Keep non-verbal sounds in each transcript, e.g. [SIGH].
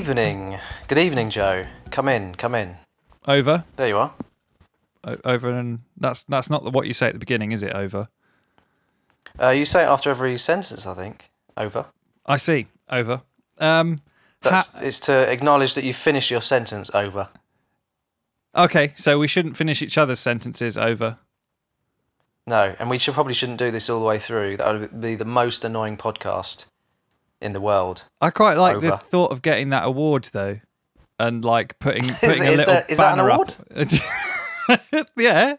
evening. Good evening, Joe. Come in, come in. Over, There you are. O- over, and that's that's not what you say at the beginning, is it? Over. Uh, you say it after every sentence, I think. Over. I see. Over. Um. That's, ha- it's to acknowledge that you finished your sentence over. okay, so we shouldn't finish each other's sentences. Over. No, and we should probably shouldn't do this all the way through. That would be the most annoying podcast in the world. I quite like the thought of getting that award though, and like putting [LAUGHS] Is, putting a is little that, is that an banner award? up. [LAUGHS] yeah,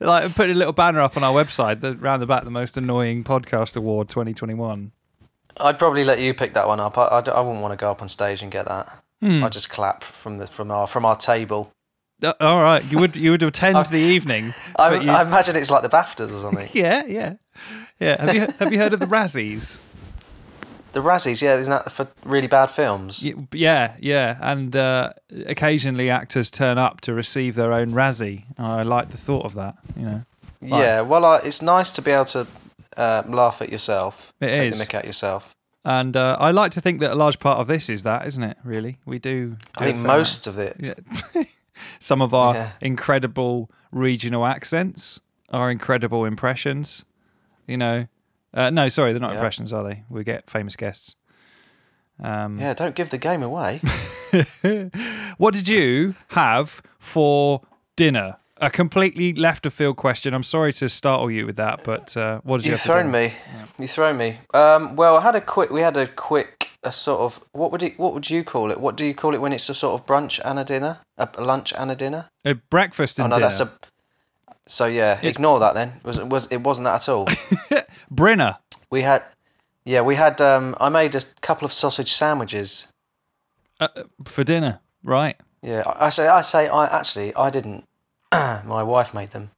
like putting a little banner up on our website, the round about the most annoying podcast award 2021. I'd probably let you pick that one up. I I wouldn't want to go up on stage and get that. I'd just clap from the from our from our table. Uh, all right, you would you would attend [LAUGHS] the evening. I, I imagine it's like the BAFTAs or something. Yeah, yeah, yeah. Have you have you heard of the Razzies? The Razzies, yeah, isn't that for really bad films? Y- Yeah, yeah, and uh, occasionally actors turn up to receive their own Razzie. I like the thought of that. You know, Yeah, well, uh, it's nice to be able to uh, laugh at yourself, It take is. the mick at yourself. and uh, I like to think that a large part of this is that, isn't it? Really, we do. do I a think most of it. Yeah. [LAUGHS] Some of our Yeah. incredible regional accents, our incredible impressions. You know, uh, no, sorry, they're not Yeah. impressions, are they? We get famous guests. Um, Yeah, don't give the game away. [LAUGHS] What did you have for dinner? A completely left of field question. I'm sorry to startle you with that, but uh, what did you You've thrown me. You've thrown me. Um, well, I had a quick. We had a quick, a sort of. What would it? What would you call it? What do you call it when it's a sort of brunch and a dinner, a, a lunch and a dinner? A breakfast and oh no, dinner. that's a. So yeah, ignore that then. It was it was it wasn't that at all? [LAUGHS] Brinner. we had. Yeah, we had. Um, I made a couple of sausage sandwiches. Uh, for dinner, right? Yeah, I I say, I say, I actually, I didn't. [CLEARS THROAT] My wife made them.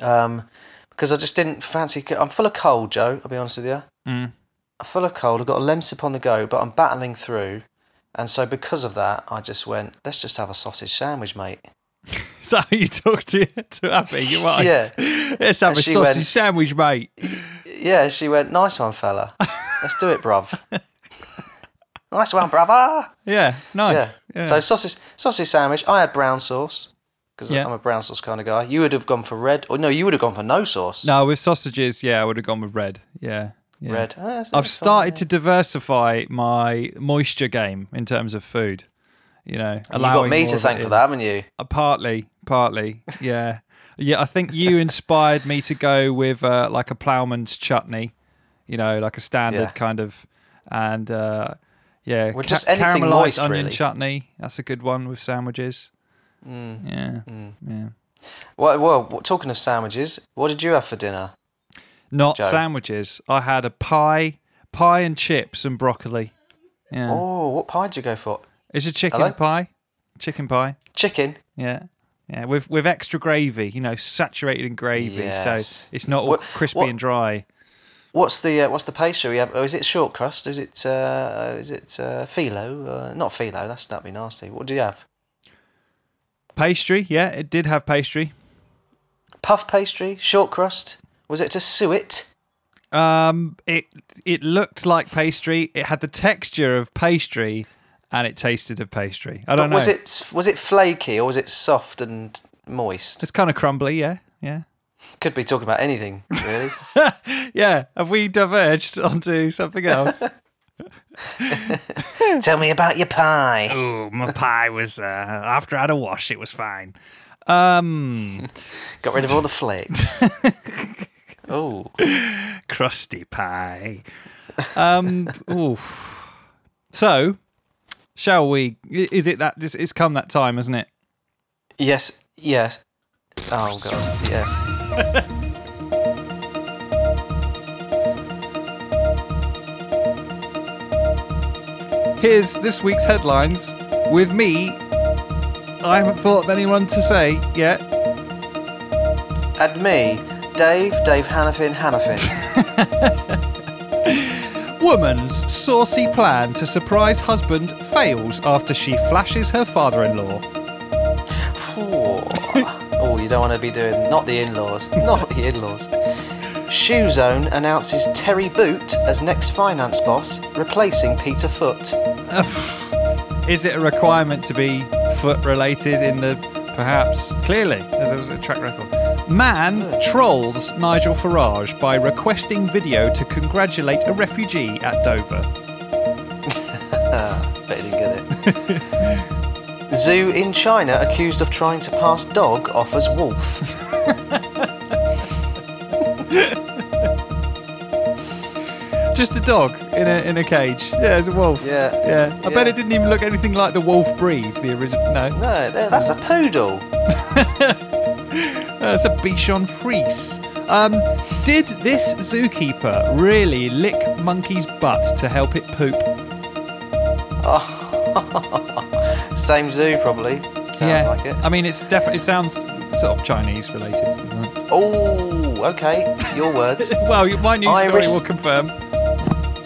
Um, because I just didn't fancy. I'm full of cold, Joe. I'll be honest with you. Mm. I'm full of cold. I've got a lemsip on the go, but I'm battling through. And so because of that, I just went, let's just have a sausage sandwich, mate. [LAUGHS] Is that how you talk to to Abby? Your wife? Yeah. [LAUGHS] Let's have And a sausage went- sandwich, mate. Yeah, she went, nice one, fella. Let's do it, bruv. [LAUGHS] nice one, brother. Yeah, nice. Yeah. Yeah. So sausage sausage sandwich. I had brown sauce because Yeah. I'm a brown sauce kind of guy. You would have gone for red, or no, you would have gone for no sauce. no, with sausages, yeah, I would have gone with red. Yeah. yeah. Red. Oh, that's- I've started to diversify my moisture game in terms of food. You know. You've got me to thank for that, haven't you? Uh, partly, partly, yeah, [LAUGHS] yeah. I think you inspired me to go with uh, like a ploughman's chutney, you know, like a standard Yeah. kind of, and uh, yeah, Well, just anything caramelized moist, onion really. chutney. That's a good one with sandwiches. Mm. Yeah, yeah. Well, well, talking of sandwiches, what did you have for dinner? Not Joe. sandwiches. I had a pie, pie and chips and broccoli. Yeah, Oh, what pie did you go for? It's a chicken hello? pie, chicken pie. Chicken. Yeah. Yeah, with with extra gravy, you know, saturated in gravy, Yes. so it's not all What- crispy what- and dry. What's the uh, what's the pastry? We have? Oh, is it short crust? Is it uh, is it uh, phyllo? Uh, not phyllo. That's that'd be nasty. What do you have? Pastry, yeah, it did have pastry. Puff pastry, short crust. Was it to suet? Um, it it looked like pastry. It had the texture of pastry, and it tasted of pastry. I don't know. was it was it flaky or was it soft and moist? It's kind of crumbly, yeah, yeah, Could be talking about anything, really. [LAUGHS] yeah. Have we diverged onto something else? [LAUGHS] [LAUGHS] Tell me about your pie. oh, my pie was uh, after I had a wash. It was fine. Um, Got rid of all the flakes. oh, crusty pie. Um, oof. So, shall we? Is it that? It's come that time, hasn't it? yes, yes. Oh god, yes. [LAUGHS] Here's this week's headlines with me. I haven't thought of anyone to say yet. And me, Dave, Dave Hannafin, Hannafin. [LAUGHS] Woman's saucy plan to surprise husband fails after she flashes her father in law. oh, you don't want to be doing not the in-laws, not the in-laws. Shoe Zone announces Terry Boot as next finance boss, replacing Peter Foot. [SIGHS] Is it a requirement to be foot related in the perhaps? Clearly, there's a, a track record. Man trolls Nigel Farage by requesting video to congratulate a refugee at Dover. [LAUGHS] Bet he didn't get it. [LAUGHS] Zoo in China accused of trying to pass dog off as wolf. [LAUGHS] Just a dog in a in a cage. Yeah, it's a wolf. Yeah. Yeah. I bet it didn't even look anything like the wolf breed, the original. No, No, that's a poodle. That's a Bichon Frise. Um, did this zookeeper really lick monkey's butt to help it poop? [LAUGHS] Same zoo, probably. Sounds like it. I mean, it's definitely it sounds sort of Chinese related. Oh, okay. Your words. [LAUGHS] Well, my news story will confirm.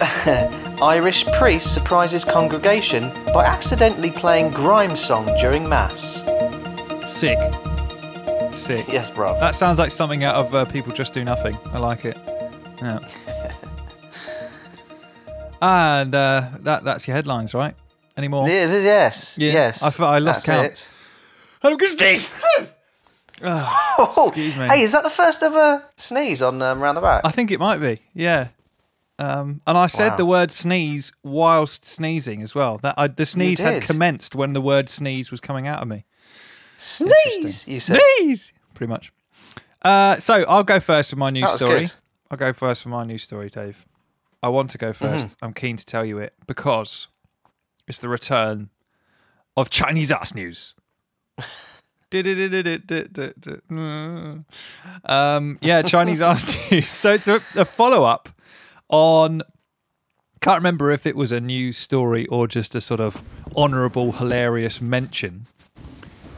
[LAUGHS] Irish priest surprises congregation by accidentally playing grime song during mass. Sick. Sick. Yes, bruv. That sounds like something out of uh, People Just Do Nothing. I like it. Yeah. [LAUGHS] and uh, that that's your headlines, right? Any more? Yeah, yes. Yeah, Yes. I I lost That's count. it. Hello, good Steve. [LAUGHS] Oh, Excuse me. Hey, is that the first ever sneeze on um, round the back? I think it might be. Yeah. Um, and I said Wow. the word sneeze whilst sneezing as well. That I, the sneeze had commenced when the word sneeze was coming out of me. Sneeze, you said. Sneeze, pretty much. Uh, so I'll go first for my news That was story. good. I'll go first for my news story, Dave. I want to go 1st Mm-hmm. I'm keen to tell you it because it's the return of Chinese ass news. [LAUGHS] um, yeah, Chinese ass [LAUGHS] news. So it's a, a follow up on. Can't remember if it was a news story or just a sort of honourable, hilarious mention.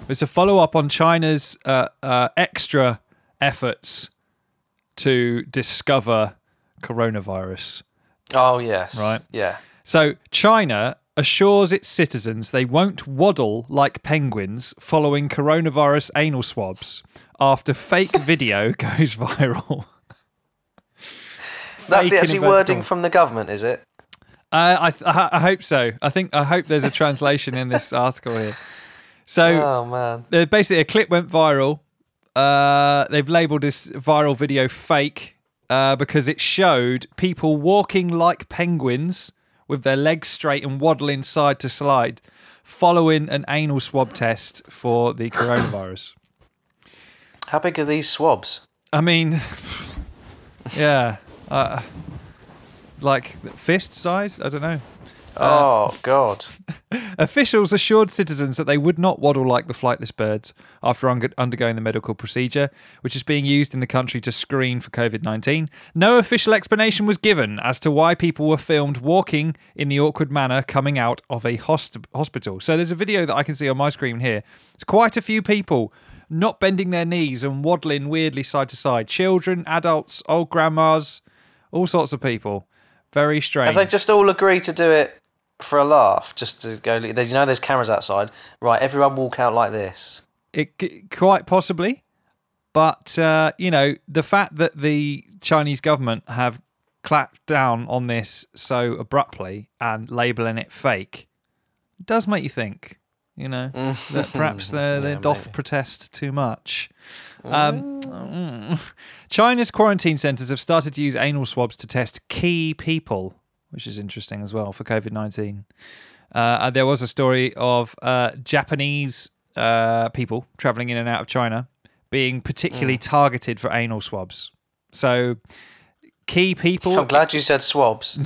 It's a follow up on China's uh, uh, extra efforts to discover coronavirus. Oh, yes. Right. Yeah. So, China assures its citizens they won't waddle like penguins following coronavirus anal swabs after fake [LAUGHS] video goes viral. That's the actually wording from the government, is it? Uh, I, th- I I hope so. I think I hope there's a translation in this [LAUGHS] article here. So, Oh, man. uh, basically a clip went viral. Uh, they've labeled this viral video fake uh, because it showed people walking like penguins with their legs straight and waddling side to side, following an anal swab test for the coronavirus. [COUGHS] How big are these swabs? I mean, [LAUGHS] yeah, uh, like fist size. I don't know. Uh, oh, God. [LAUGHS] Officials assured citizens that they would not waddle like the flightless birds after un- undergoing the medical procedure, which is being used in the country to screen for COVID 19. No official explanation was given as to why people were filmed walking in the awkward manner coming out of a host- hospital. So there's a video that I can see on my screen here. It's quite a few people not bending their knees and waddling weirdly side to side. Children, adults, old grandmas, all sorts of people. Very strange. Have they just all agreed to do it for a laugh? Just to go, you know, there's cameras outside. Right, everyone walk out like this. It quite possibly, but uh, you know the fact that the Chinese government have clapped down on this so abruptly and labeling it fake does make you think. You know that perhaps [LAUGHS] they Yeah, doth maybe. protest too much. Um, mm. China's quarantine centres have started to use anal swabs to test key people, which is interesting as well for COVID 19. Uh, there was a story of uh, Japanese uh, people traveling in and out of China being particularly targeted for anal swabs. So, key people. I'm glad you said swabs.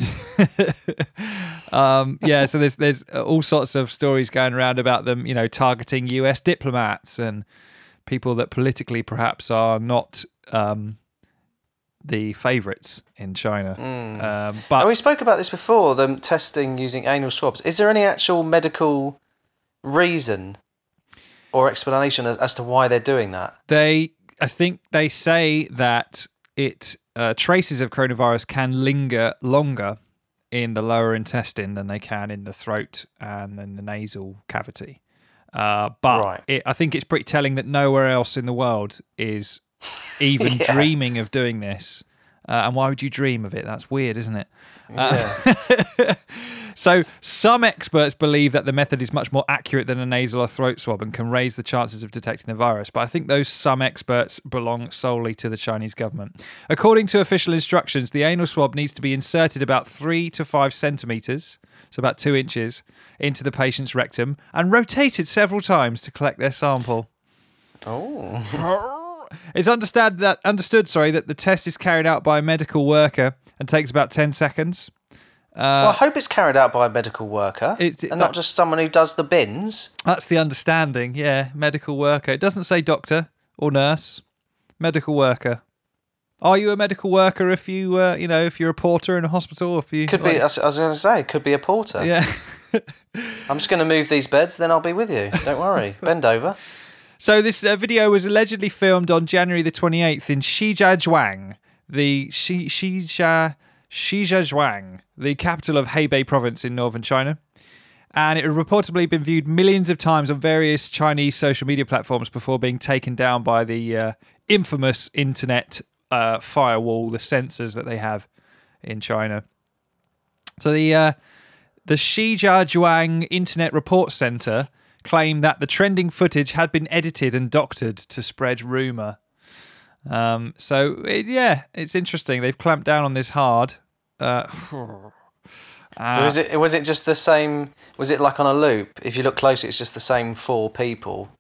[LAUGHS] um, yeah, so there's there's all sorts of stories going around about them, you know, targeting U.S. diplomats and people that politically perhaps are not um, the favourites in China. Um, And but we spoke about this before, them testing using anal swabs. Is there any actual medical reason or explanation as, as to why they're doing that? they, I think they say that it uh, traces of coronavirus can linger longer in the lower intestine than they can in the throat and then the nasal cavity. Uh, but Right. it, I think it's pretty telling that nowhere else in the world is even [LAUGHS] Yeah. dreaming of doing this. Uh, and why would you dream of it? That's weird, isn't it? Yeah. [LAUGHS] So, some experts believe that the method is much more accurate than a nasal or throat swab and can raise the chances of detecting the virus. But I think those some experts belong solely to the Chinese government. According to official instructions, the anal swab needs to be inserted about three to five centimeters, so about two inches, into the patient's rectum and rotated several times to collect their sample. oh. [LAUGHS] It's understood that understood, sorry, that the test is carried out by a medical worker and takes about ten seconds. well, I hope it's carried out by a medical worker It's- and not just someone who does the bins. That's the understanding, yeah. Medical worker. It doesn't say doctor or nurse. Medical worker. Are you a medical worker if you, uh, you know, if you're a porter in a hospital? If you Could be, like- I I was going to say, could be a porter. yeah. [LAUGHS] I'm just going to move these beds, then I'll be with you. Don't worry. [LAUGHS] Bend over. So this uh, video was allegedly filmed on January the 28th in Shijiazhuang, the Shi Shija Shijiazhuang, the capital of Hebei province in northern China. And it had reportedly been viewed millions of times on various Chinese social media platforms before being taken down by the uh, infamous internet uh, firewall, the censors that they have in China. So the uh, the Shijiazhuang Internet Report Center claimed that the trending footage had been edited and doctored to spread rumor. Um, so it, yeah, it's interesting. They've clamped down on this hard. Uh, [SIGHS] So was it was it just the same? Was it like on a loop? If you look closely, it's just the same four people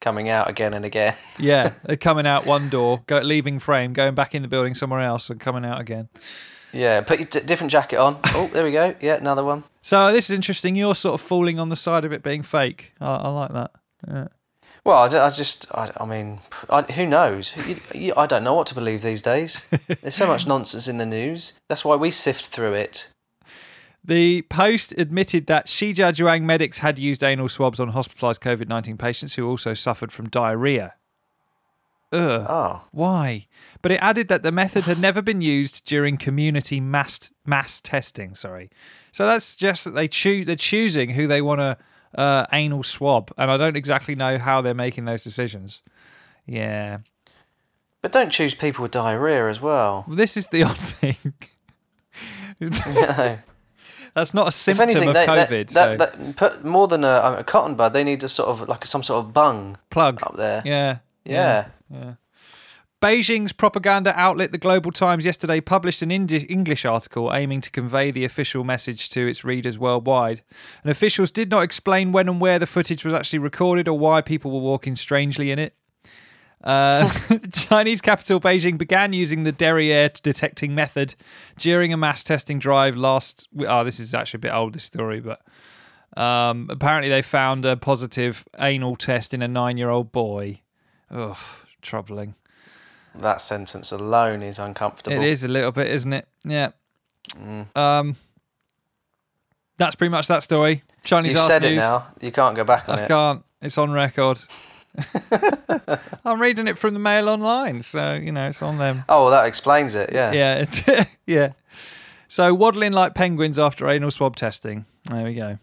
coming out again and again. [LAUGHS] yeah, they're coming out one door, go, leaving frame, going back in the building somewhere else, and coming out again. Yeah, put your d- different jacket on. [LAUGHS] Oh, there we go. Yeah, another one. So this is interesting. You're sort of falling on the side of it being fake. I, I like that. Yeah. Well, I, d- I just, I, I mean, I, who knows? You, you, I don't know what to believe these days. [LAUGHS] There's so much nonsense in the news. That's why we sift through it. The Post admitted that Shijiazhuang medics had used anal swabs on hospitalised COVID 19 patients who also suffered from diarrhea. Ugh. Oh, Why? But it added that the method had never been used during community mass mass testing. Sorry, so that's just that they choose they're choosing who they want to uh, anal swab, and I don't exactly know how they're making those decisions. Yeah, but don't choose people with diarrhea as well. well, this is the [LAUGHS] odd thing. [LAUGHS] No. that's not a symptom anything, of that, that- COVID. that, so that- put more than a, a cotton bud, they need a sort of like some sort of bung plug. up there. Yeah, Yeah. yeah. Beijing's propaganda outlet, the Global Times, yesterday published an Indi- English article aiming to convey the official message to its readers worldwide. And officials did not explain when and where the footage was actually recorded or why people were walking strangely in it. Uh, [LAUGHS] [LAUGHS] Chinese capital Beijing began using the derriere detecting method during a mass testing drive last. Oh, this is actually a bit old, this story, but um, apparently they found a positive anal test in a nine year old boy. Ugh, troubling. That sentence alone is uncomfortable. It is a little bit, isn't it? Yeah. Um, that's pretty much that story. Chinese Ask said it now. You can't go back on I it. I can't. It's on record. [LAUGHS] I'm reading it from the Mail Online, so you know it's on them. Oh, well, that explains it. Yeah. Yeah, [LAUGHS] yeah. So waddling like penguins after anal swab testing. There we go.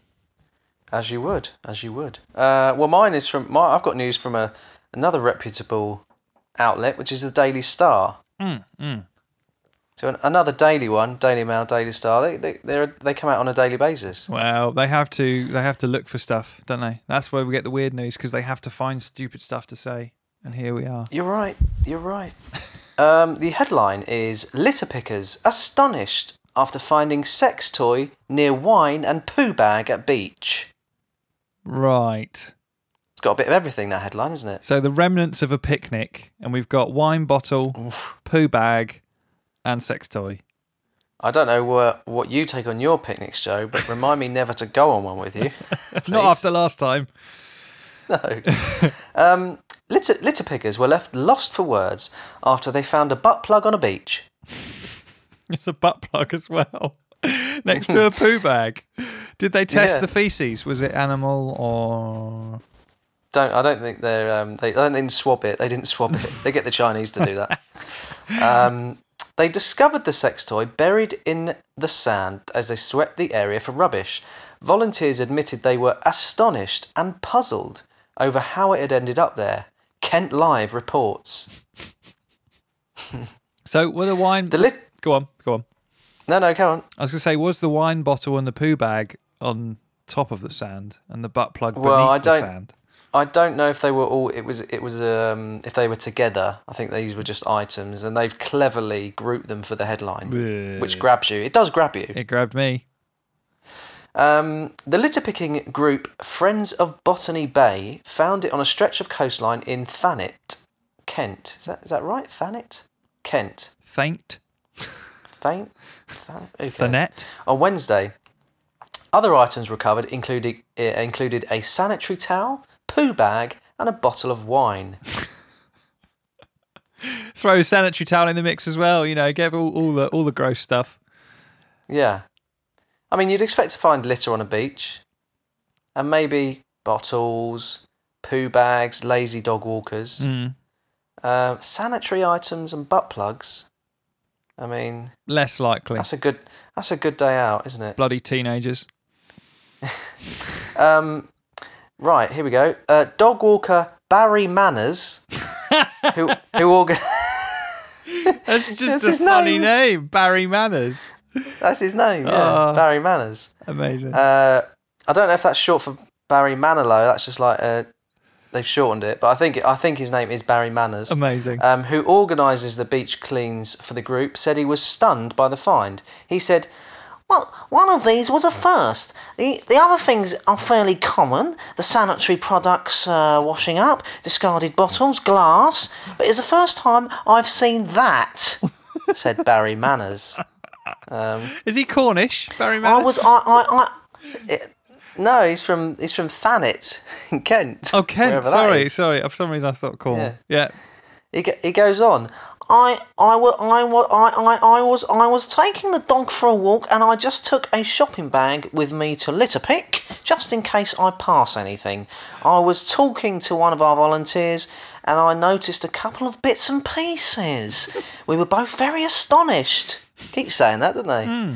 As you would, as you would. Uh, well, mine is from. My, I've got news from a another reputable outlet, which is the Daily Star. Mm, mm. So an, another daily one, Daily Mail, Daily Star. They they they they come out on a daily basis. Well, they have to. They have to look for stuff, don't they? That's where we get the weird news because they have to find stupid stuff to say. And here we are. You're right. You're right. [LAUGHS] um, the headline is litter pickers astonished after finding sex toy near wine and poo bag at beach. Right. Got a bit of everything that headline, isn't it? So the remnants of a picnic, and we've got wine bottle, Oof. poo bag, and sex toy. I don't know what what you take on your picnics, Joe, but remind me never to go on one with you. [LAUGHS] Not after last time. No. [LAUGHS] um, litter, litter pickers were left lost for words after they found a butt plug on a beach. [LAUGHS] It's a butt plug as well, next to a poo bag. Did they test Yeah. the feces? Was it animal or? Don't I don't think they're um, they I don't think swab it. They didn't swab it. They get the Chinese to do that. [LAUGHS] Um, they discovered the sex toy buried in the sand as they swept the area for rubbish. Volunteers admitted they were astonished and puzzled over how it had ended up there. Kent Live reports. [LAUGHS] So were the wine? The lit- Go on, go on. No, no, go on. I was going to say, was the wine bottle and the poo bag on top of the sand and the butt plug beneath Well, I the don't- sand? I don't know if they were all. It was. It was. Um, if they were together, I think these were just items, and they've cleverly grouped them for the headline, which grabs you. It does grab you. It grabbed me. Um, the litter picking group Friends of Botany Bay found it on a stretch of coastline in Thanet, Kent. Is that is that right? Thanet, Kent. Faint. Thanet. Than- who cares? Thanet. On Wednesday, other items recovered included uh, included a sanitary towel, poo bag, and a bottle of wine. [LAUGHS] Throw a sanitary towel in the mix as well. You know, get all, all the all the gross stuff. Yeah. I mean, you'd expect to find litter on a beach. And maybe bottles, poo bags, lazy dog walkers, Mm. uh, sanitary items, and butt plugs. I mean, Less likely. that's a good that's a good day out, isn't it? Bloody teenagers. [LAUGHS] Um, right here we go. Uh, dog walker Barry Manners, [LAUGHS] who who organ- That's just That's a funny name. name. Barry Manners. that's his name, yeah, Oh. Barry Manners. Amazing. Uh, I don't know if that's short for Barry Manilow. That's just like uh, they've shortened it, but I think I think his name is Barry Manners. Amazing. Um, who organises the beach cleans for the group, said he was stunned by the find. He said, Well, one of these was a first. The, the other things are fairly common the sanitary products uh, washing up, discarded bottles, glass. But it's the first time I've seen that. [LAUGHS] said Barry Manners. Um, Is he Cornish? Barry Manners? I was. I, I, I, no, he's from he's from Thanet [LAUGHS] in Kent. Oh, Kent. Sorry, sorry. For some reason, I thought Cornwall. Yeah. Yeah. He, he goes on. I, I, I, I, I, was I was taking the dog for a walk and I just took a shopping bag with me to litter pick just in case I pass anything. I was talking to one of our volunteers and I noticed a couple of bits and pieces. we were both very astonished. Keep saying that, don't they? Hmm.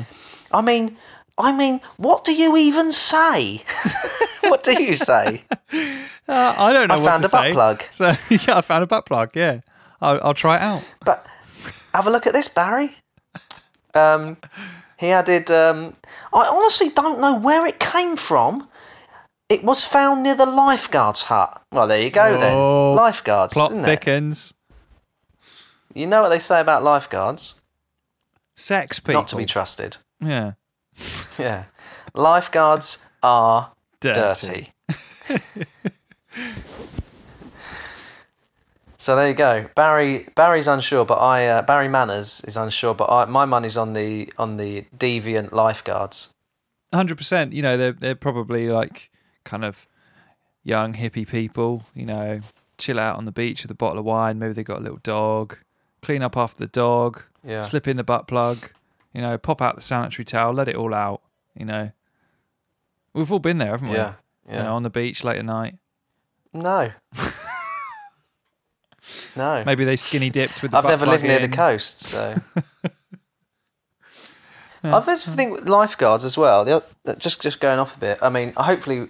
I mean, I mean, what do you even say? [LAUGHS] what do you say? [LAUGHS] Uh, I don't know I found a butt plug. So [LAUGHS] yeah, I found a butt plug. Yeah, I'll, I'll try it out. But have a look at this, Barry. Um, he added. Um, I honestly don't know where it came from. It was found near the lifeguard's hut. well, there you go Oh, then. Lifeguards. Plot isn't it? thickens. You know what they say about lifeguards? Sex people. Not to be trusted. yeah. [LAUGHS] Yeah. Lifeguards are Dirty. dirty. [LAUGHS] so there you go. Barry Barry's unsure, but I uh, Barry Manners is unsure, but I, my money's on the on the deviant lifeguards. Hundred percent. You know, they're they're probably like kind of young hippie people. You know, chill out on the beach with a bottle of wine. Maybe they got a little dog. Clean up after the dog. Yeah. Slip in the butt plug. You know, pop out the sanitary towel. Let it all out. You know, we've all been there, haven't we? Yeah. You Yeah. know, on the beach late at night. No. [LAUGHS] no. Maybe they skinny dipped with the I've never lived near the coast, so. [LAUGHS] I've just think with lifeguards as well. Just just going off a bit. I mean, hopefully,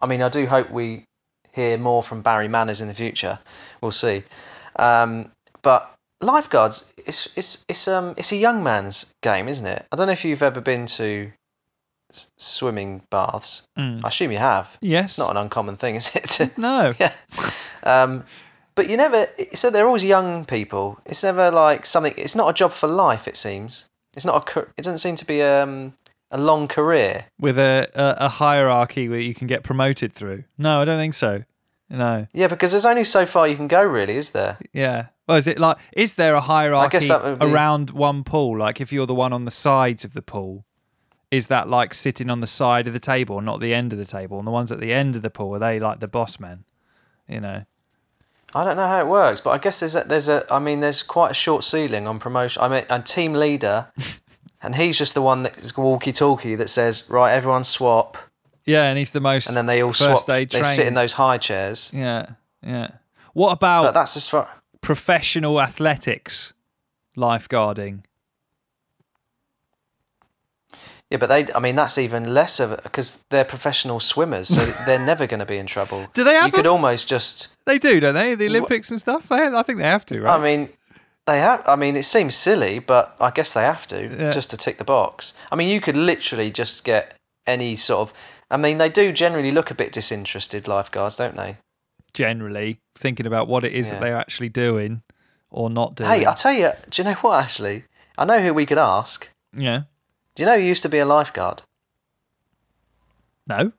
I mean, I do hope we hear more from Barry Manners in the future. We'll see. Um, but lifeguards, it's it's it's um it's a young man's game, isn't it? I don't know if you've ever been to s- swimming baths. Mm. I assume you have. Yes. It's not an uncommon thing, is it? No. [LAUGHS] yeah. Um, but you never. So they're always young people. It's never like something. It's not a job for life. It seems. It's not a. It doesn't seem to be um, a long career. With a, a a hierarchy where you can get promoted through. No, I don't think so. No. Yeah, because there's only so far you can go, really, is there? Yeah. Well, is it like is there a hierarchy be- around one pool? Like if you're the one on the sides of the pool, is that like sitting on the side of the table, not the end of the table? And the ones at the end of the pool are they like the boss men? You know. I don't know how it works, but I guess there's a, there's a. I mean, there's quite a short ceiling on promotion. I mean, a team leader, [LAUGHS] and he's just the one that's walkie-talkie that says, "Right, everyone swap," Yeah, and he's the most. and then they all first swap. aid They sit in those high chairs. Yeah, yeah. What But about that's as far. professional athletics lifeguarding? Yeah, but they. I mean, that's even less of it because they're professional swimmers, so [LAUGHS] they're never going to be in trouble. Do they have You could almost just. They do, don't they? The Olympics and stuff. They, I think they have to, right? I mean, They have. I mean, it seems silly, but I guess they have to Yeah. just to tick the box. I mean, you could literally just get any sort of. I mean, they do generally look a bit disinterested, lifeguards, don't they? Generally, thinking about what it is that they're actually doing or not doing. Hey, I'll tell you. Do you know what? Actually, I know who we could ask. yeah. Do you know who used to be a lifeguard? No.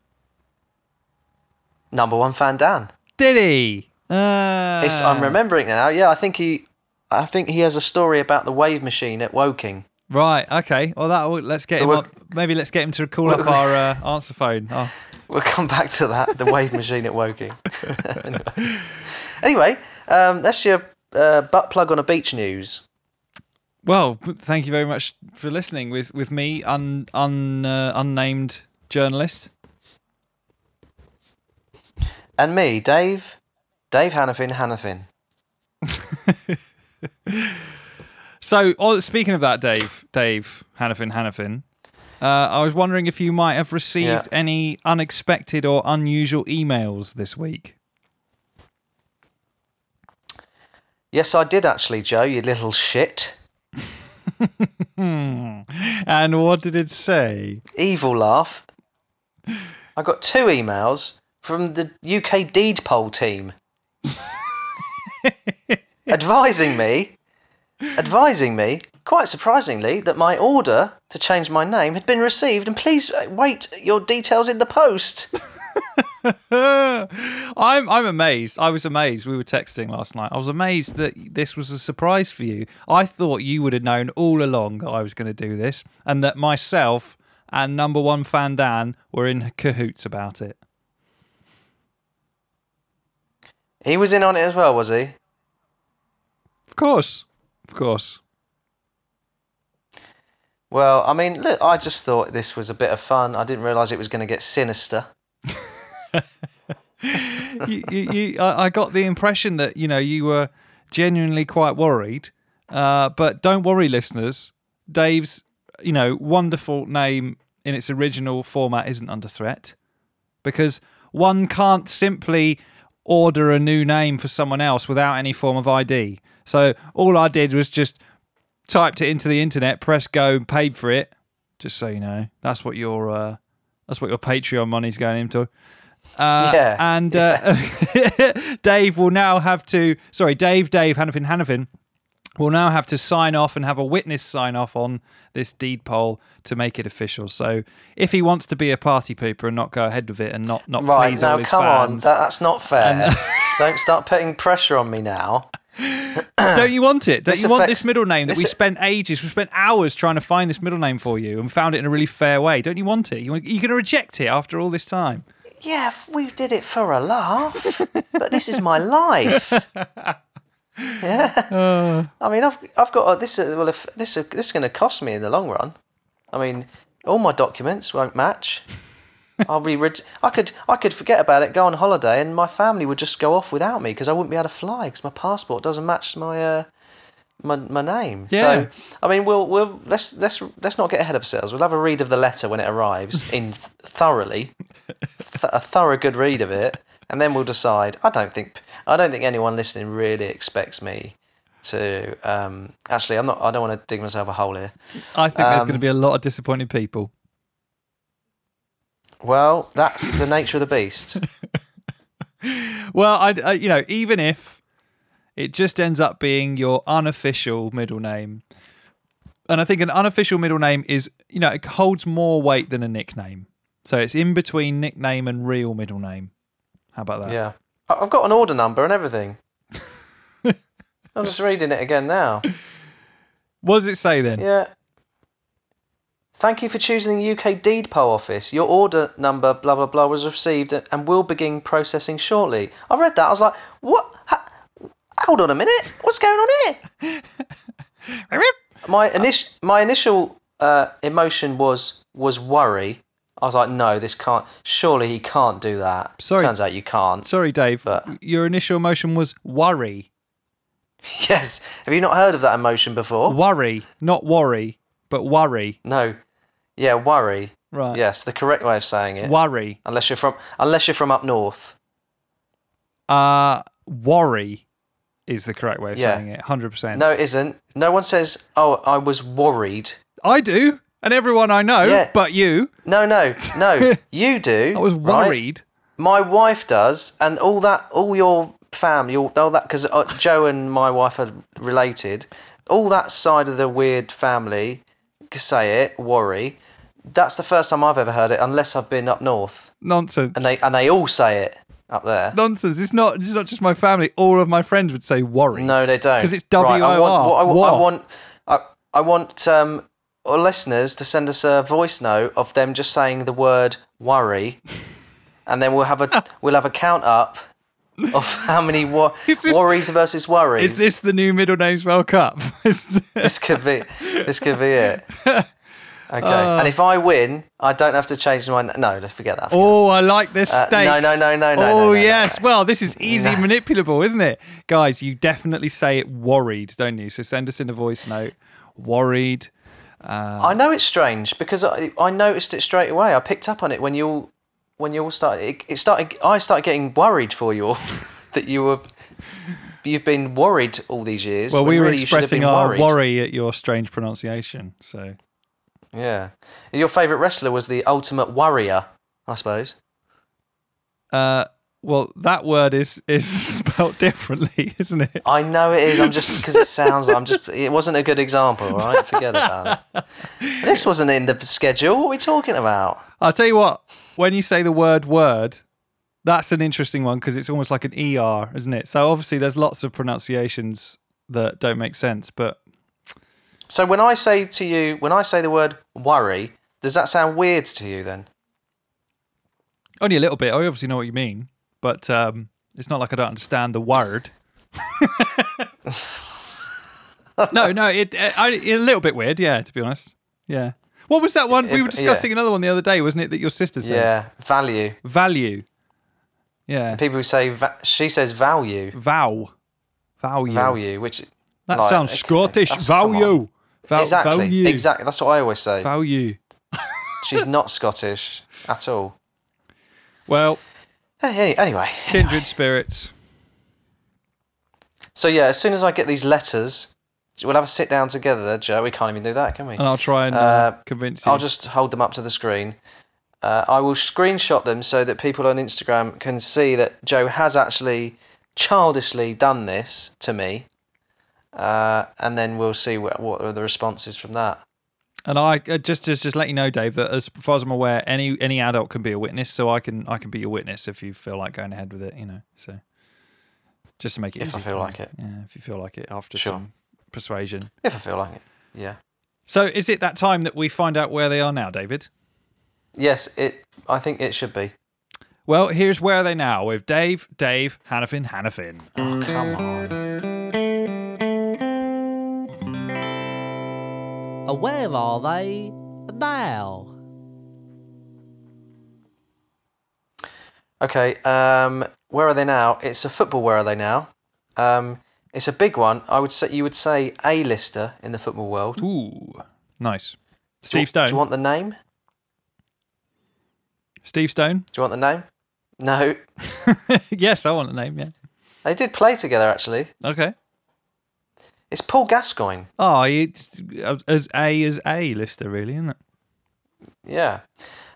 Number one fan Dan. Did he? Uh, It's, I'm remembering now. Yeah, I think he. I think he has a story about the wave machine at Woking. Right. Okay. Well, that. will- Let's get him We're- up. Maybe let's get him to call [LAUGHS] We're- up our uh, answer phone. Oh, We'll come back to that. The wave machine at Woking. [LAUGHS] anyway, anyway um, that's your uh, butt plug on a beach news. Well, thank you very much for listening with with me, un, un uh, unnamed journalist. And me, Dave, Dave Hannafin, Hannafin. [LAUGHS] So, oh, speaking of that, Dave, Dave Hannafin, Hannafin, uh, I was wondering if you might have received Yeah. any unexpected or unusual emails this week. Yes, I did actually, Joe. You little shit. [LAUGHS] And what did it say? Evil laugh. I got two emails from the UK deed poll team [LAUGHS] advising me, advising me, quite surprisingly, that my order to change my name had been received, and please uh, wait your details in the post. [LAUGHS] [LAUGHS] I'm I'm amazed. I was amazed. We were texting last night. I was amazed that this was a surprise for you. I thought you would have known all along that I was going to do this, and that myself and number one fan Dan were in cahoots about it. He was in on it as well, was he? Of course, of course. Well, I mean, look, I just thought this was a bit of fun. I didn't realise it was going to get sinister. [LAUGHS] you, you, you, I, I got the impression that you know you were genuinely quite worried. Uh, but don't worry, listeners. Dave's you know wonderful name in its original format isn't under threat because one can't simply order a new name for someone else without any form of ID. So all I did was just typed it into the internet, pressed go, paid for it. Just so you know, that's what your uh, that's what your Patreon money's going into. Uh, Yeah. And uh, [LAUGHS] Dave will now have to. Sorry, Dave, Dave, Hannafin, Hannafin will now have to sign off and have a witness sign off on this deed poll to make it official. So if he wants to be a party pooper and not go ahead with it and not not Right, please all his come on. fans, That, that's not fair. [LAUGHS] Don't start putting pressure on me now. [COUGHS] don't you want it? Don't This you want affects- this middle name that we spent ages, we spent hours trying to find this middle name for you and found it in a really fair way? Don't you want it? You you're going to reject it after all this time? Yeah, we did it for a laugh, but this is my life. [LAUGHS] Yeah. I mean, I've I've got a, this. uh, Well, if this is- this is going to cost me in the long run. I mean, all my documents won't match. I'll be. I could I could forget about it, go on holiday, and my family would just go off without me because I wouldn't be able to fly because my passport doesn't match my uh, my my name. Yeah. So I mean, we'll we'll let's let's let's not get ahead of ourselves. We'll have a read of the letter when it arrives [LAUGHS] in th- thoroughly, th- a thorough good read of it, and then we'll decide. I don't think I don't think anyone listening really expects me to. Um, actually, I'm not. I don't want to dig myself a hole here. I think there's Um, going to be a lot of disappointed people. Well, that's the nature of the beast. [LAUGHS] Well, I, I, you know, even if it just ends up being your unofficial middle name, and I think an unofficial middle name is, you know, it holds more weight than a nickname. So it's in between nickname and real middle name. How about that? Yeah, I've got an order number and everything. [LAUGHS] I'm just reading it again now. What does it say then? Yeah. Thank you for choosing the UK Deed Poll Office. Your order number, blah, blah, blah, was received and will begin processing shortly. I read that. I was like, what? Ha- Hold on a minute. What's going on here? [LAUGHS] my, initial my initial uh, emotion was was worry. I was like, no, this can't. Surely he can't do that. Sorry. Turns out you can't. Sorry, Dave. But- Your initial emotion was worry. [LAUGHS] Yes. Have you not heard of that emotion before? Worry, not worry, but worry. No. Yeah, worry. Right. Yes, the correct way of saying it. Worry. Unless you're from unless you're from up north. Uh, worry. Is the correct way of Yeah. saying it. Hundred percent. No, it isn't. No one says, "Oh, I was worried." I do, and everyone I know, Yeah. but you. No, no, no. [LAUGHS] you do. I was worried. My wife does, and all that, all your family, all, all that, because uh, Joe and my wife are related. All that side of the weird family say it, worry. That's the first time I've ever heard it, unless I've been up north, Nonsense. and they and they all say it up there. Nonsense. It's not. It's not just my family. All of my friends would say worry. No, they don't. Because it's Right, I want, I, want- I want, I, I want um, our listeners to send us a voice note of them just saying the word worry, [LAUGHS] and then we'll have a we'll have a count up of how many [LAUGHS] this- worries versus worries. Is this the new Middle Names World Cup? [LAUGHS] This could be. This could be it. Okay. Uh. and if I win, I don't have to change my. No, let's forget that. oh, I like this Uh, stakes. no, no, no, no, no, Oh no, no, no, yes. Well, this is easy No. manipulable, isn't it, guys? You definitely say it worried, don't you? So send us in a voice note. Worried. I know it's strange because I, I noticed it straight away. I picked up on it when you all when you all started. It, it started. I started getting worried for you all [LAUGHS] that you were. You've been worried all these years. Well, we were really you should have expressing our worried. worry at your strange pronunciation. So Yeah. Your favourite wrestler was the Ultimate Warrior, I suppose. Uh, well, that word is is [LAUGHS] spelt differently, [LAUGHS] isn't it? I know it is. I'm just because it sounds. I'm just. It wasn't a good example. Right, forget about it. [LAUGHS] This wasn't in the schedule. What are we talking about? I'll tell you what. When you say the word "word," that's an interesting one because it's almost like an er, isn't it? So obviously, there's lots of pronunciations that don't make sense. But So when I say to you, when I say the word worry, does that sound weird to you then? only a little bit. I obviously know what you mean, but um, it's not like I don't understand the word. [LAUGHS] no, no, it, uh, I, a little bit weird. Yeah, to be honest. Yeah. What was that one we It- were yeah. discussing? Another one the other day, wasn't it? That your sister said Yeah, value. value. Yeah. People who say va- she says value, Vow. Value. value, which That like, sounds Scottish. Value. Val- exactly, Value. exactly. That's what I always say. Value. She's not [LAUGHS] Scottish at all. Well, Hey, anyway, kindred spirits. so yeah, as soon as I get these letters, we'll have a sit down together, Joe. We can't even do that, can we? And I'll try and uh, Uh, convince you. I'll just hold them up to the screen. Uh, I will screenshot them so that people on Instagram can see that Joe has actually childishly done this to me, uh, and then we'll see what, what are the responses from that. And I uh, just just just let you know, Dave, that as far as I'm aware, any any adult can be a witness, so I can I can be your witness if you feel like going ahead with it, you know. So just to make it If I feel like you. it. yeah. If you feel like it after Sure. some persuasion. If I feel like it, yeah. So is it that time that we find out where they are now, David? Yes, it. I think it should be. Well, here's where are they now with Dave, Dave, Hannafin, Hannafin. Oh, come on. Where are they now? Okay. Um, where are they now? It's a football. Where are they now? Um, it's a big one. I would say you would say A-lister in the football world. Ooh, nice. Do you- Steve Stone. Do you want the name? Steve Stone. Do you want the name? No. [LAUGHS] yes, I want the name. Yeah. They did play together actually. Okay. It's Paul Gascoigne. Oh, it's as A as A lister, really, isn't it? Yeah.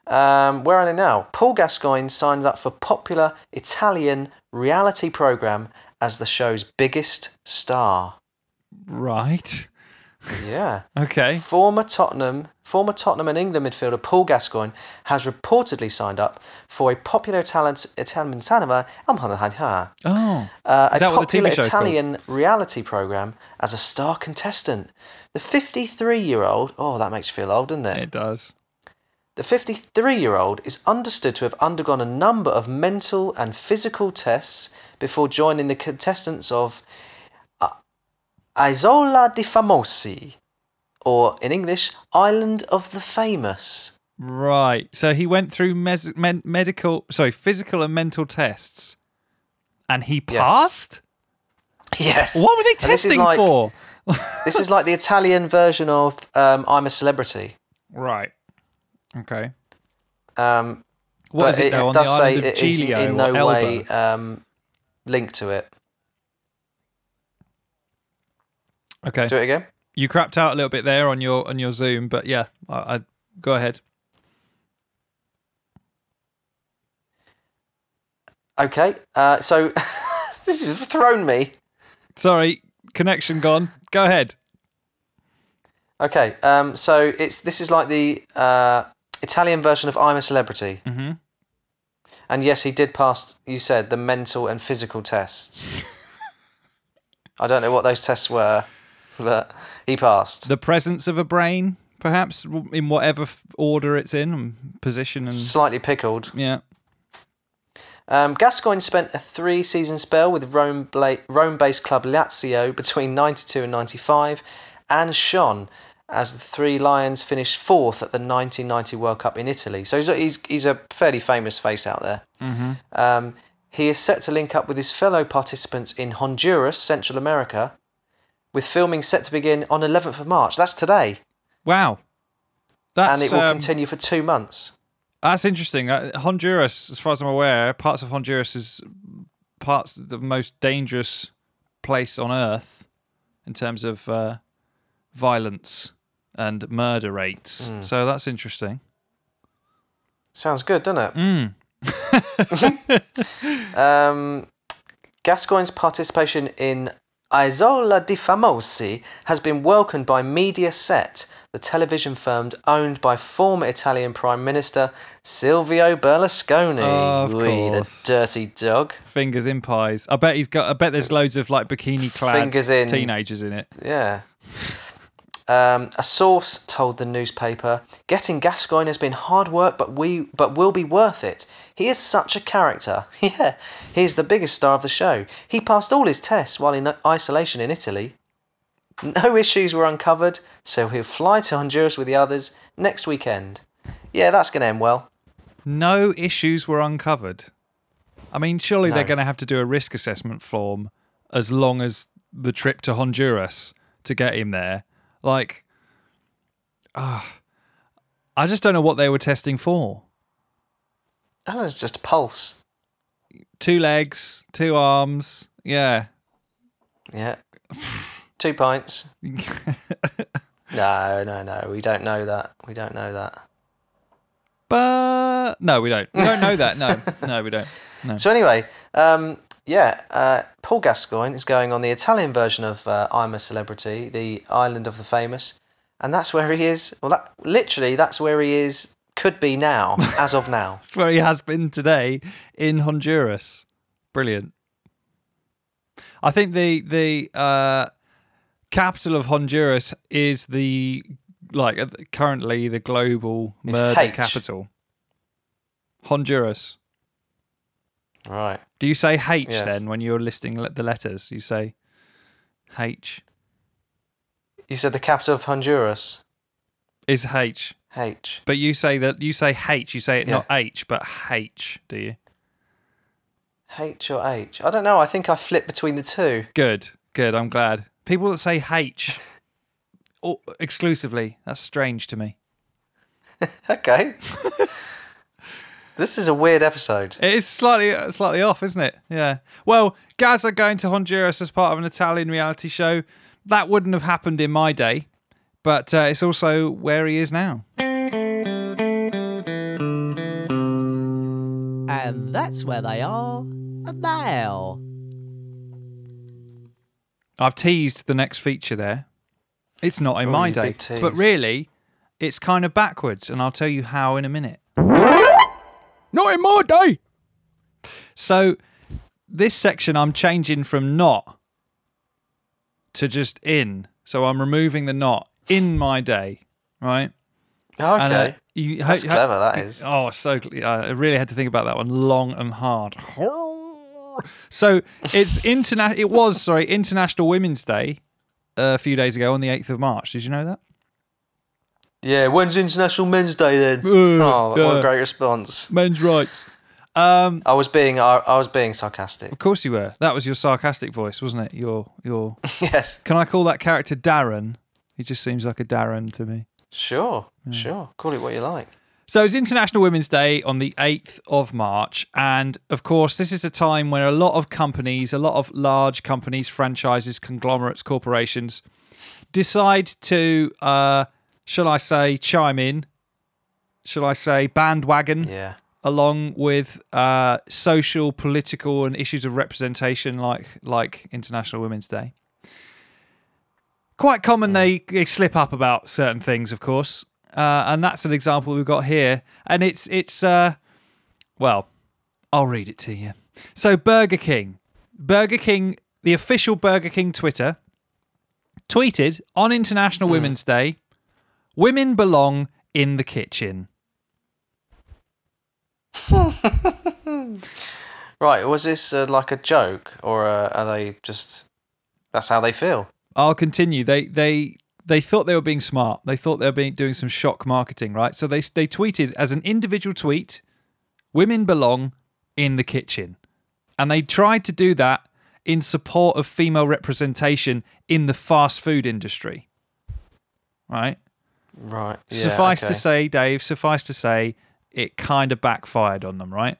Um, where are they now? Paul Gascoigne signs up for popular Italian reality program as the show's biggest star. Right. Yeah. [LAUGHS] Okay. Former Tottenham, former Tottenham and England midfielder Paul Gascoigne has reportedly signed up for a popular Italian Italian cinema, Oh, uh, a Is that what popular TV show's called? Italian reality program as a star contestant. The 53-year-old, oh, that makes you feel old, doesn't it? it does. The 53 year old is understood to have undergone a number of mental and physical tests before joining the contestants of uh, Isola di Famosi, or in English, Island of the Famous. Right. So he went through mes- men- medical, sorry, physical and mental tests, and he passed. Yes. What were they testing like- for? [LAUGHS] This is like the Italian version of um, I'm a Celebrity. Right. Okay. Um, What is it, though? On the does say it is in no Elba? way um, linked to it. Okay. Do it again. You crapped out a little bit there on your on your Zoom, but yeah, I, I go ahead. Okay. Uh, so [LAUGHS] this has thrown me. Sorry, connection gone. Go ahead. Okay. Um, so it's this is like the uh, Italian version of I'm a Celebrity. Mm-hmm. And yes, he did pass. You said the mental and physical tests. [LAUGHS] I don't know what those tests were, [LAUGHS] but he passed. The presence of a brain, perhaps in whatever order it's in, and position, and Slightly pickled. yeah. Um, Gascoigne spent a three-season spell with Rome bla- Rome-based club Lazio between '92 and '95, and shone as the Three Lions finished fourth at the 1990 World Cup in Italy. So he's a, he's, he's a fairly famous face out there. Um, he is set to link up with his fellow participants in Honduras, Central America, with filming set to begin on 11th of March. That's today, Wow. That's and it will um, continue for two months. That's interesting. Uh, Honduras, as far as I'm aware, parts of Honduras is parts the most dangerous place on earth in terms of uh, violence and murder rates. Hmm. So that's interesting. Sounds good, doesn't it? Mm. [LAUGHS] Um, Gascoigne's participation in Isola dei Famosi has been welcomed by Mediaset, the television firm owned by former Italian Prime Minister Silvio Berlusconi. Oh, Of Wee, the dirty dog. Fingers in pies. I bet he's got. I bet there's loads of like bikini clad in- teenagers in it. Yeah. Um, a source told the newspaper, "Getting Gascoigne has been hard work, but we but will be worth it. He is such a character. [LAUGHS] Yeah, he is the biggest star of the show. He passed all his tests while in isolation in Italy. No [LAUGHS] issues were uncovered, so he'll fly to Honduras with the others next weekend. Yeah, that's gonna end well. No issues were uncovered. I mean, surely they're going to have to do a risk assessment form as long as the trip to Honduras to get him there. Like, ah, I just don't know what they were testing for. I think it's just a pulse. Two legs, two arms. Yeah. Yeah, two pints. [LAUGHS] No, no, no. We don't know that. We don't know that. But no, we don't. We don't know that. No, [LAUGHS] no, we don't. No. So anyway, um, yeah, uh, Paul Gascoigne is going on the Italian version of uh, I'm a Celebrity, the Island of the Famous, and that's where he is. Well, that literally that's where he is. Could be now, as of now. [LAUGHS] That's where he has been today in Honduras. Brilliant. I think the the uh, capital of Honduras is the like currently the global It's murder H. capital. Honduras. Right. Do you say H Yes. then when you're listing the letters? You say H You said the capital of Honduras. is H, H. but you say that you say H. You say it Yeah. not H, but H. Do you? H or H? I don't know. I think I flip between the two. Good, good. I'm glad. People that say H [LAUGHS] exclusively, that's strange to me. [LAUGHS] Okay. this is a weird episode. It is slightly uh, slightly off, isn't it? Yeah. Well, Gazza going to Honduras as part of an Italian reality show. That wouldn't have happened in my day, but uh, it's also where he is now. And that's where they are now. I've teased the next feature there. It's not in Oh, my day, but really, it's kind of backwards, and I'll tell you how in a minute. Not in my day. So, this section I'm changing from not to just in. So I'm removing the not in my day, right? Okay. And, uh, you, That's clever, that is. Oh, so uh, I really had to think about that one long and hard. [LAUGHS] So it's interna- It was sorry International Women's Day uh, a few days ago on the eighth of March. Did you know that? Yeah, when's International Men's Day then? Uh, oh, what yeah. a great response. Men's rights. Um, I was being I, I was being sarcastic. of course you were. That was your sarcastic voice, wasn't it? Your your. [LAUGHS] yes. Can I call that character Darren? He just seems like a Darren to me. Sure. Sure. Call it what you like. So it's International Women's Day on the 8th of March. And of course, this is a time where a lot of companies, a lot of large companies, franchises, conglomerates, corporations decide to, uh, shall I say, chime in? Shall I say, bandwagon Yeah. along with uh, social, political, and issues of representation, like like International Women's Day. Quite common they, they slip up about certain things, of course, uh, and that's an example we've got here. And it's it's uh, well, I'll read it to you. So Burger King, Burger King, the official Burger King Twitter, tweeted on International Women's Day, "Women belong in the kitchen." [LAUGHS] Right. Was this uh, like a joke, or uh, are they just? That's how they feel. I'll continue. They they they thought they were being smart. They thought they were being doing some shock marketing, right? So they they tweeted as an individual tweet, "Women belong in the kitchen," and they tried to do that in support of female representation in the fast food industry. Right. Right. Yeah, suffice okay. to say, Dave. Suffice to say, it kind of backfired on them, right?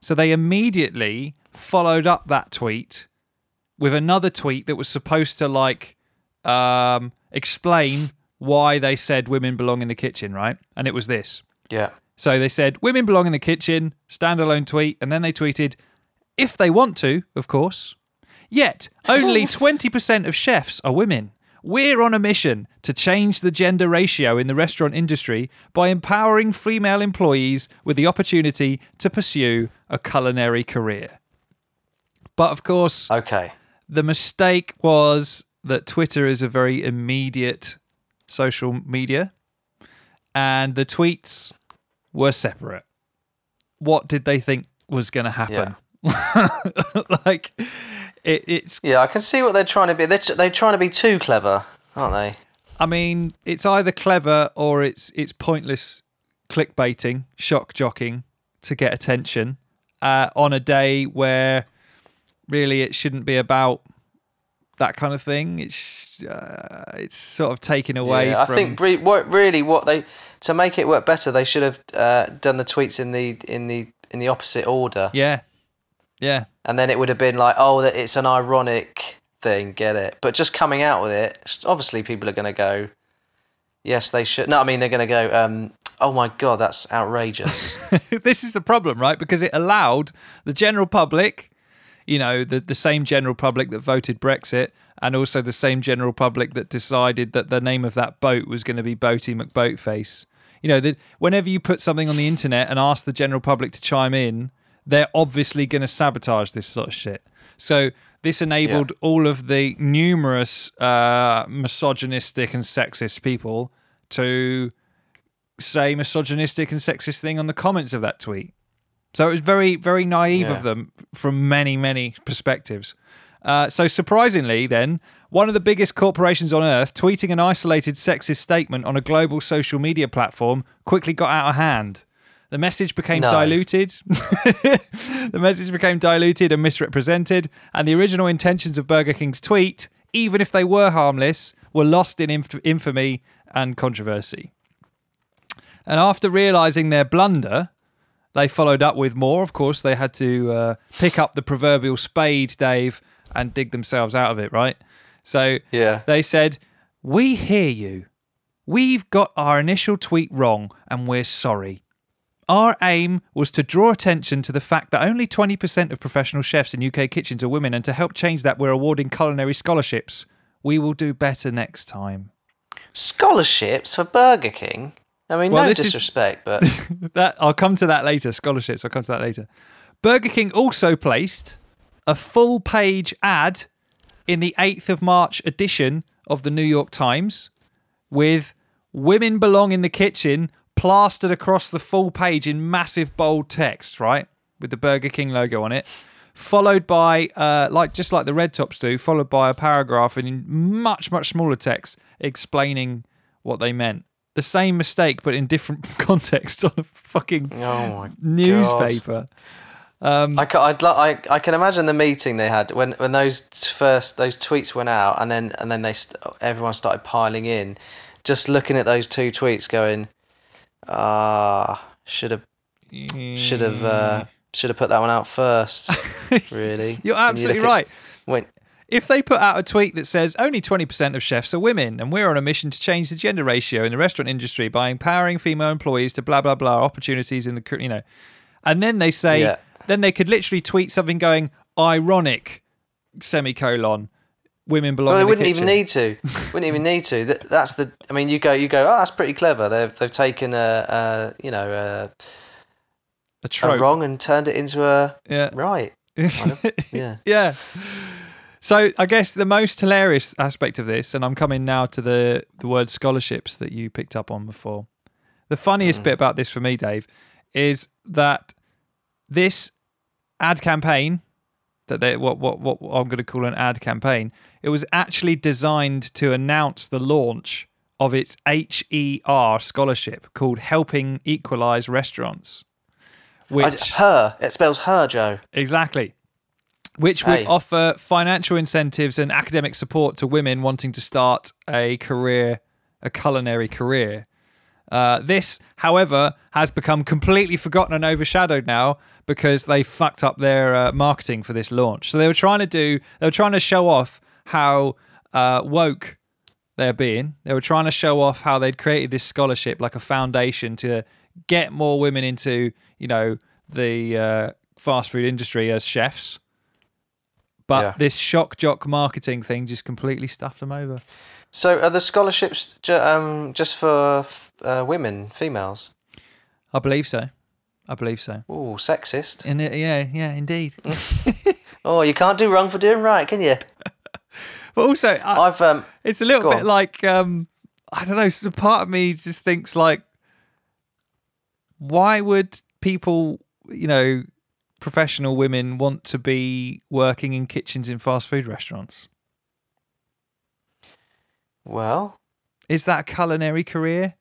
So they immediately followed up that tweet with another tweet that was supposed to like um, explain why they said women belong in the kitchen, right? And it was this. Yeah. So they said women belong in the kitchen, standalone tweet, and then they tweeted, if they want to, of course. Yet only [LAUGHS] 20% of chefs are women. We're on a mission to change the gender ratio in the restaurant industry by empowering female employees with the opportunity to pursue a culinary career. But of course, Okay. the mistake was that Twitter is a very immediate social media and the tweets were separate. What did they think was going to happen? [LAUGHS] like, it, it's, Yeah, I can see what they're trying to be. They're, t- they're trying to be too clever, aren't they? I mean, it's either clever or it's it's pointless clickbaiting, shock jocking to get attention uh, on a day where really it shouldn't be about that kind of thing. It's uh, it's sort of taken away. Yeah, I from, think re- what really what they to make it work better, they should have uh, done the tweets in the in the in the opposite order, yeah, yeah, and then it would have been like, oh, that it's an ironic thing, get it? But just coming out with it, obviously people are going to go, yes, they should. No, I mean they're going to go, um, oh my god, that's outrageous. [LAUGHS] this is the problem, right? Because it allowed the general public, you know, the, the same general public that voted Brexit, and also the same general public that decided that the name of that boat was going to be Boaty McBoatface. You know, that whenever you put something on the internet and ask the general public to chime in, they're obviously going to sabotage this sort of shit. So this enabled all of the numerous uh, misogynistic and sexist people to say misogynistic and sexist thing on the comments of that tweet. So it was very, very naive Yeah. of them from many, many perspectives. Uh, so surprisingly, then, one of the biggest corporations on earth tweeting an isolated sexist statement on a global social media platform quickly got out of hand. The message became No. diluted. [LAUGHS] the message became diluted and misrepresented, and the original intentions of Burger King's tweet, even if they were harmless, were lost in inf- infamy and controversy. And after realizing their blunder, they followed up with more. Of course, they had to uh, pick up the proverbial spade, Dave, and dig themselves out of it, right? So Yeah. they said, We hear you. We've got our initial tweet wrong and we're sorry. Our aim was to draw attention to the fact that only 20% of professional chefs in UK kitchens are women, and to help change that, we're awarding culinary scholarships. We will do better next time. Scholarships for Burger King. I mean, Well, no this is- disrespect, but [LAUGHS] that I'll come to that later. Scholarships, I'll come to that later. Burger King also placed a full page ad in the 8th of March edition of the New York Times with women belong in the kitchen plastered across the full page in massive bold text, right? With the Burger King logo on it. Followed by, uh, like just like the red tops do, followed by a paragraph in much much smaller text explaining what they meant. The same mistake, but in different [LAUGHS] context on a fucking oh newspaper. I can, I'd, li- I, I can imagine the meeting they had when, when those first those tweets went out and then and then they st- everyone started piling in, just looking at those two tweets, going, ah, should have should have uh, should have put that one out first. [LAUGHS] really, You're When you absolutely at- right. When if they put out a tweet that says only 20% of chefs are women and we're on a mission to change the gender ratio in the restaurant industry by empowering female employees to blah blah blah opportunities in the you know and then they say Yeah. then they could literally tweet something going ironic semicolon women belong Well, they wouldn't kitchen. even need to. [LAUGHS] wouldn't even need to. That, that's the. I mean, you go, you go. Oh, that's pretty clever. They've they've taken a, a you know a, a a wrong and turned it into a yeah right. [LAUGHS] Kind of. Yeah. yeah. So I guess the most hilarious aspect of this, and I'm coming now to the the word scholarships that you picked up on before. The funniest hmm. bit about this for me, Dave, is that this ad campaign that they what what what I'm going to call an ad campaign, it was actually designed to announce the launch of its HER scholarship called Helping Equalize Restaurants. I, her. It spells her, Joe. Exactly. Which would Hey. offer financial incentives and academic support to women wanting to start a career, a culinary career. Uh, this, however, has become completely forgotten and overshadowed now because they fucked up their uh, marketing for this launch. So they were trying to do, they were trying to show off how uh, woke they're being. They were trying to show off how they'd created this scholarship, like a foundation to get more women into, you know, the uh, fast food industry as chefs. But Yeah. this shock jock marketing thing just completely stuffed them over. So are the scholarships ju- um, just for f- uh, women, females? I believe so. I believe so. Oh, sexist. And it, yeah, yeah, indeed. [LAUGHS] Oh, you can't do wrong for doing right, can you? [LAUGHS] But also, I, I've um, it's a little bit on. like um, I don't know. So part of me just thinks like, why would people, you know, professional women want to be working in kitchens in fast food restaurants? well, Is that a culinary career?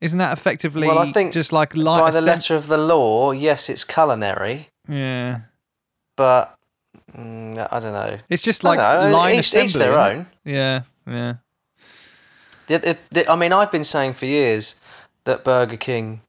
Isn't that effectively Well, I think just like light by the letter of the law, yes, it's culinary, Yeah, but mm, I don't know. it's just like line each, assembly. each their own. Yeah, yeah. The, the, the, I mean, I've been saying for years that Burger King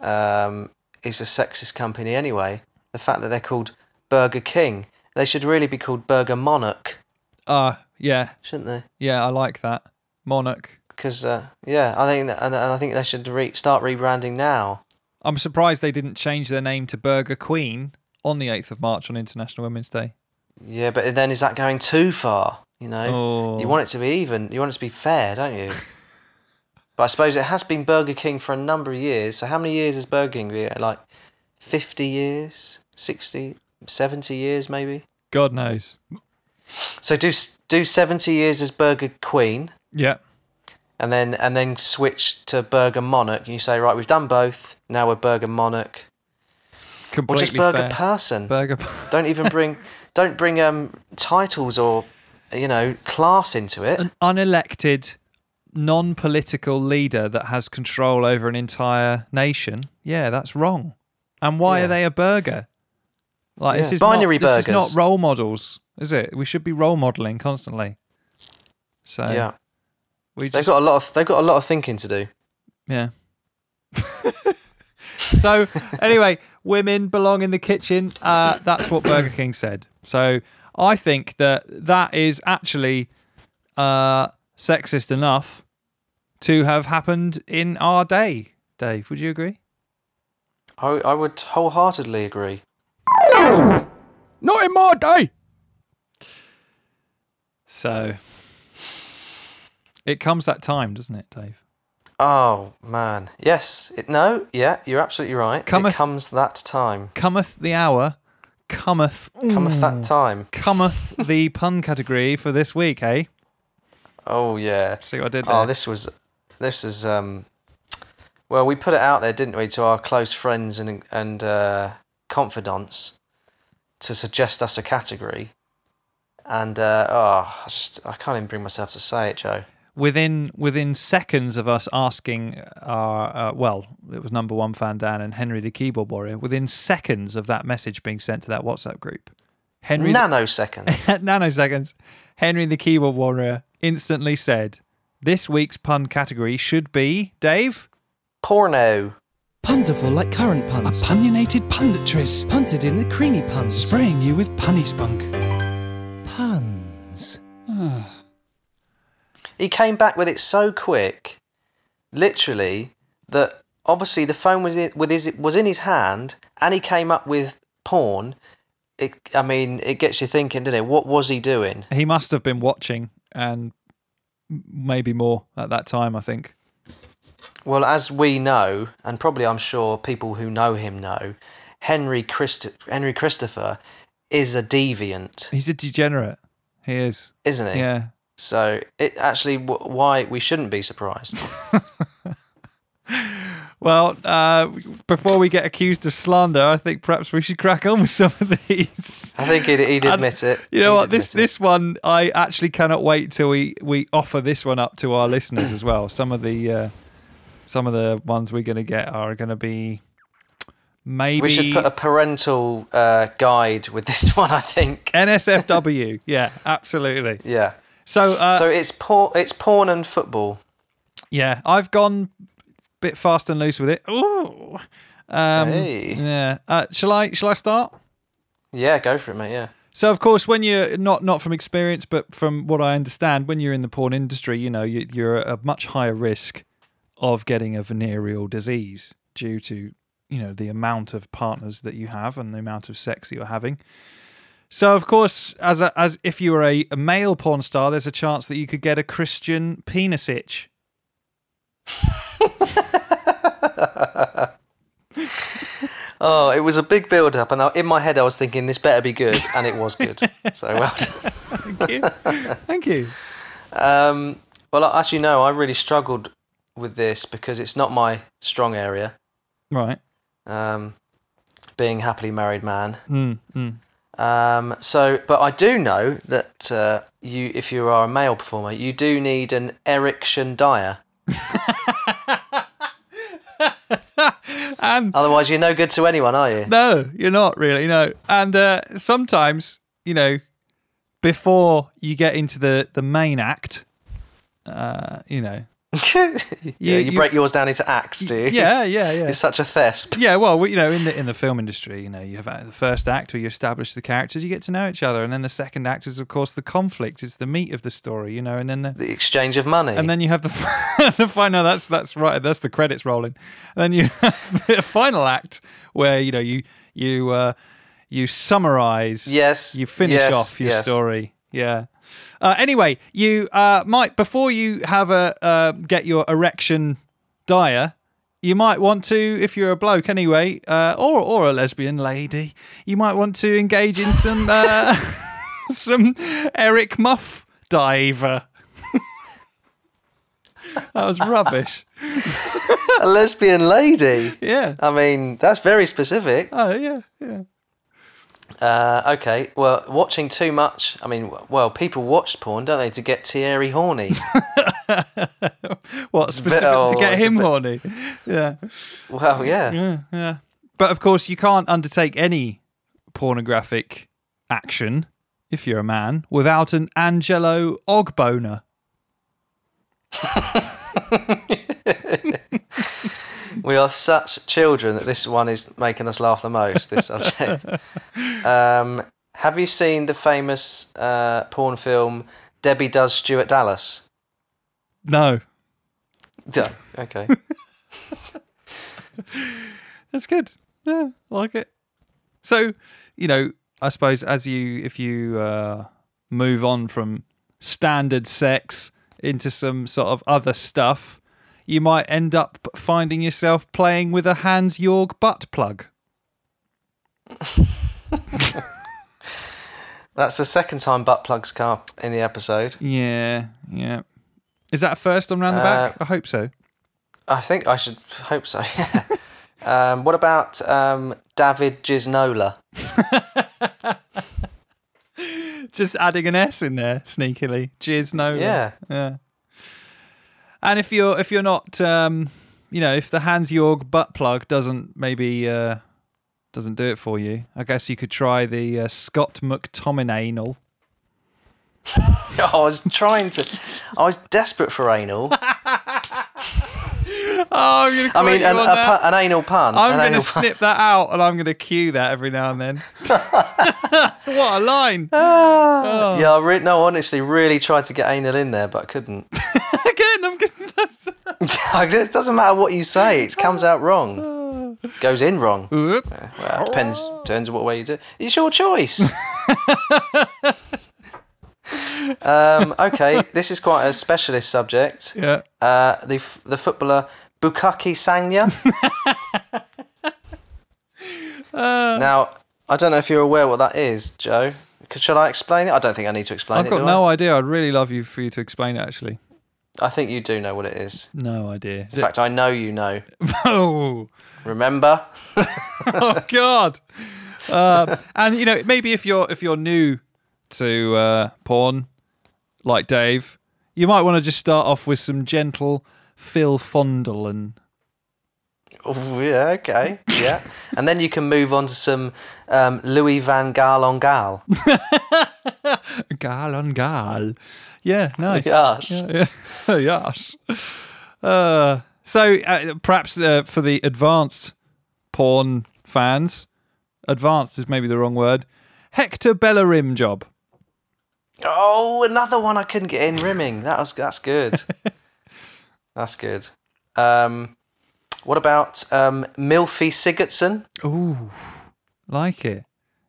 um, is a sexist company anyway. The fact that they're called Burger King, they should really be called Burger Monarch, Uh yeah, shouldn't they? yeah. I like that monarch. Because uh, yeah, I think that, and, and I think they should re- start rebranding now. I'm surprised they didn't change their name to Burger Queen on the 8th of March on International Women's Day. Yeah, but then is that going too far? You know, Oh. you want it to be even. You want it to be fair, don't you? But I suppose it has been Burger King for a number of years. So how many years has Burger King been? Like fifty years, 60, 70 years, maybe. God knows. So do do seventy years as Burger Queen, Yeah. and then and then switch to Burger Monarch. You say right, we've done both. Now we're Burger Monarch, or Completely just Burger fair. Person. Burger. [LAUGHS] don't even bring don't bring um titles or you know class into it. An unelected, non-political leader that has control over an entire nation. Yeah, that's wrong. And why Yeah. are they a burger? Like this Yeah. is Binary not, This is not role models, is it? We should be role modeling constantly. So yeah, we they've got a lot of they've got a lot of thinking to do. Yeah. [LAUGHS] so anyway, women belong in the kitchen. Uh, that's what Burger King said. So I think that that is actually uh, sexist enough to have happened in our day. Dave, would you agree? I I would wholeheartedly agree. Not in my day. So it comes that time, doesn't it, Dave? Oh man, yes, it, no, yeah, you're absolutely right. Cometh- it comes that time. Cometh the hour, cometh Cometh that time. cometh the pun category for this week, eh? Oh yeah. See what I did there? Oh, this was this is um. Well, we put it out there, didn't we, to our close friends and and uh, confidants to suggest us a category. And uh, oh, I just I can't even bring myself to say it, Joe. within within seconds of us asking our uh, well, it was number one fan Dan and Henry the keyboard warrior. Within seconds of that message being sent to that WhatsApp group, Henry the- Nanoseconds. [LAUGHS] nanoseconds, Henry the keyboard warrior instantly said, "This week's pun category should be Dave." Porno. Punterful like current puns. Opinionated punditress. Punted in the creamy puns. Spraying you with punny spunk. Pun. [SIGHS] he came back with it so quick, literally that obviously the phone was in, with his was in his hand, and he came up with porn. It, I mean, it gets you thinking, doesn't it? What was he doing? He must have been watching and maybe more at that time, I think. Well, as we know, and probably I'm sure people who know him know, Henry Christ- Henry Christopher is a deviant, He's a degenerate. He is. isn't he? Yeah. So it actually w- why we shouldn't be surprised. [LAUGHS] Well, uh, before we get accused of slander, I think perhaps we should crack on with some of these. I think he'd, he'd And admit it. You know He'd what? This it. this one, I actually cannot wait till we we offer this one up to our listeners as well. Some of the uh, some of the ones we're going to get are going to be maybe we should put a parental uh, guide with this [LAUGHS] one. I think. NSFW. [LAUGHS] yeah, absolutely. Yeah. So, uh, so it's porn. It's porn and football. yeah, I've gone bit fast and loose with it. Ooh. Um, Hey. Yeah. Uh, shall I? Shall I start? Yeah, go for it, mate. Yeah. So of course, when you're not not from experience, but from what I understand, when you're in the porn industry, you know you, you're at a much higher risk of getting a venereal disease due to you know the amount of partners that you have and the amount of sex that you're having. So of course, as a, as if you were a, a male porn star, there's a chance that you could get a Christian penis itch. [LAUGHS] Oh, it was a big build up, and I, in my head I was thinking this better be good, and it was good. [LAUGHS] so well done. Thank you. Thank you. Um, well, as you know, I really struggled with this because it's not my strong area. Right. Um, being a happily married man. Mm, mm. Um, so, but I do know that uh, you, if you are a male performer, you do need an erection dyer. [LAUGHS] And Otherwise, you're no good to anyone, are you? No, you're not really. No, and uh, sometimes you know, before you get into the the main act, uh, you know, [LAUGHS] yeah, you, you- break yours down into acts, do you? yeah, yeah, yeah, You're such a thesp. yeah. Well, you know, in the in the film industry, you know, you have uh, the first act where you establish the characters, you get to know each other, and then the second act is, of course, the conflict. It's the meat of the story, you know, and then the, The exchange of money. and then you have the [LAUGHS] the final. That's that's right. That's the credits rolling. And then you [LAUGHS] have the final act where you know you you uh, you summarize. yes, You finish yes, off your yes. story. Yeah. Uh, anyway, you uh, might before you have a uh, get your erection dire. You might want to, if you're a bloke anyway, uh, or or a lesbian lady, you might want to engage in some uh, [LAUGHS] some Eric Muff diver. [LAUGHS] that was rubbish. A lesbian lady. Yeah. I mean, that's very specific. Oh yeah. Yeah. Uh, okay, well, watching too much. I mean, well, people watch porn, don't they, to get Thierry horny? [LAUGHS] What specific oh, to get him bit- horny? Yeah. well, yeah. Yeah, yeah. But of course, you can't undertake any pornographic action if you're a man without an Angelo Ogboner. [LAUGHS] We are such children that this one is making us laugh the most. This subject. [LAUGHS] um, have you seen the famous uh, porn film Debbie Does Stuart Dallas? No, Duh, Okay. [LAUGHS] that's good. Yeah, I like it. So, you know, I suppose as you, if you uh, move on from standard sex into some sort of other stuff, you might end up finding yourself playing with a Hans Jorg butt plug. [LAUGHS] That's the second time butt plugs come up in the episode. Yeah, yeah. Is that a first on round the Uh, back? I hope so. I think I should hope so. [LAUGHS] Yeah. um, what about um, David Gisnola? [LAUGHS] Just adding an S in there sneakily. No. Yeah. Yeah. And if you're if you're not um you know, if the Hans Jorg butt plug doesn't maybe uh doesn't do it for you, I guess you could try the uh, Scott McTominay anal. [LAUGHS] I was trying to. I was desperate for anal. I [LAUGHS] Oh, I'm. I mean, an, a an anal pun. I'm an going to snip that out and I'm going to cue that every now and then. [LAUGHS] what a line. Ah. Yeah, I re- no, honestly, really tried to get anal in there, but I couldn't. Again, I'm [LAUGHS] it doesn't matter what you say; it [LAUGHS] comes out wrong. Goes in wrong. to. Well, it depends depends what way you do. It's your choice. [LAUGHS] um, okay, this is quite a specialist subject. Yeah. Uh, the f- the footballer Bukaki Sangya. Uh. now, I don't know if you're aware what that is, Joe. Should I explain it? I don't think I need to explain it. I've got no I? idea. I'd really love you for you to explain it, actually. I think you do know what it is. No idea. Is In it- fact, I know you know. [LAUGHS] Oh. Remember? [LAUGHS] oh God. Um, and you know, maybe if you're if you're new to uh, porn, like Dave, you might want to just start off with some gentle Phil Fondle and Oh yeah, okay, yeah. [LAUGHS] and then you can move on to some um, Louis Van Gaal on Gaal. [LAUGHS] gal on gal. Yeah, nice. Yes. Yeah, yeah. [LAUGHS] yes. Uh, so uh, perhaps uh, for the advanced porn fans, advanced is maybe the wrong word. Hector Bellerim job. Oh, another one I couldn't get in rimming. That was that's good. that's good. Um, what about um, Sigurdsson? Ooh, like it.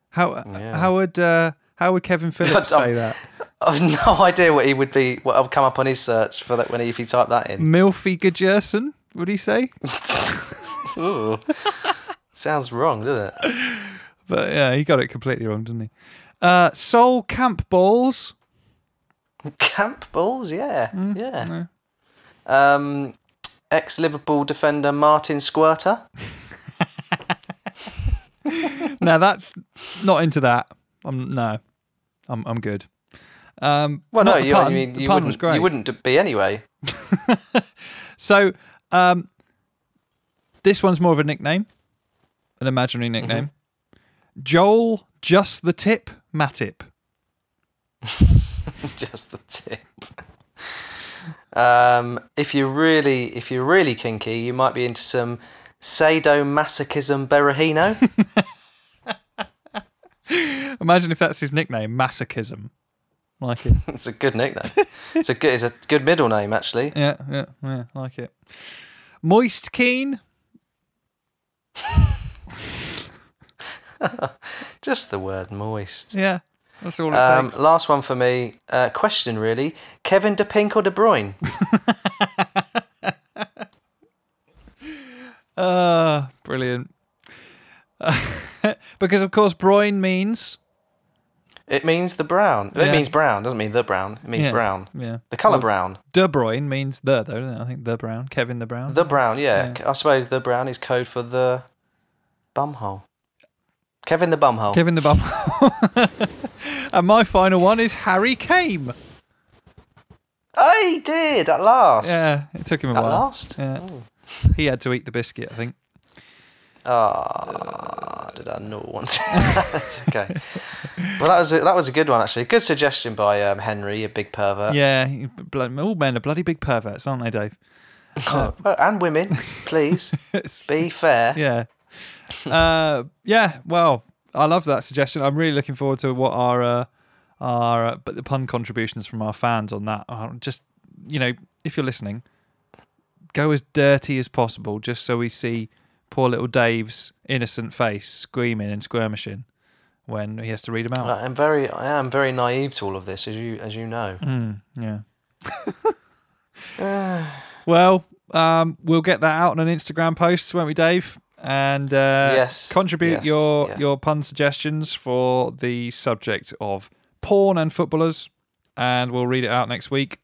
How Yeah. how would uh, how would Kevin [LAUGHS] Phillips say that? I've [LAUGHS] no idea what he would be. What will come up on his search for that when he, if he typed that in. Milfy Gajerson, would he say? [LAUGHS] Ooh. Sounds wrong, doesn't it? But yeah, he got it completely wrong, didn't he? Uh, Sol Camp Balls. Camp balls, yeah, Mm, yeah. Um, ex Liverpool defender Martin Squirter. [LAUGHS] now that's not into that. I'm no, I'm I'm good. Um, Well, no, you, pun. I mean, you wouldn't. You wouldn't be anyway. [LAUGHS] So um, this one's more of a nickname, an imaginary nickname. Joel, just the tip, Matip. [LAUGHS] Just the tip. Um, if you're really, if you're really kinky, you might be into some sadomasochism berahino. [LAUGHS] Imagine if that's his nickname, masochism. Like it. [LAUGHS] it's a good nickname. It's a good. It's a good middle name actually. yeah, yeah, yeah. Like it. Moist keen. [LAUGHS] Just the word moist. Yeah, that's all it Um, takes. last one for me. Uh, question really: Kevin De Pink or De Bruyne? Uh, [LAUGHS] brilliant. [LAUGHS] because of course, Broin means It means the brown. Yeah. It means brown. Doesn't mean the brown. It means Yeah. brown. yeah. The colour Well, brown. De Bruyne means the though. Doesn't it? I think the brown. Kevin the brown. The brown. Yeah. I suppose the brown is code for the bumhole. Kevin the bumhole. Kevin the bum. [LAUGHS] and my final one is Harry came. Oh, he did at last. Yeah, it took him a At while. At last. Yeah. He had to eat the biscuit, I think. Ah, did I know once? That's [LAUGHS] okay. Well, that was a, that was a good one actually. Good suggestion by um, Henry, a big pervert. Yeah, blood- all men are bloody big perverts, aren't they, Dave? [LAUGHS] Oh, and women, please [LAUGHS] be fair. Yeah. Uh, yeah. Well, I love that suggestion. I'm really looking forward to what our uh, our uh, but the pun contributions from our fans on that. are. Just you know, if you're listening, go as dirty as possible, just so we see poor little Dave's innocent face screaming and squirmishing when he has to read them out. I'm very, I am very naive to all of this, as you as you know. Mm, yeah. [SIGHS] [SIGHS] well, um, we'll get that out on an Instagram post, won't we, Dave? And uh, Yes, contribute yes, your yes. your pun suggestions for the subject of porn and footballers, and we'll read it out next week.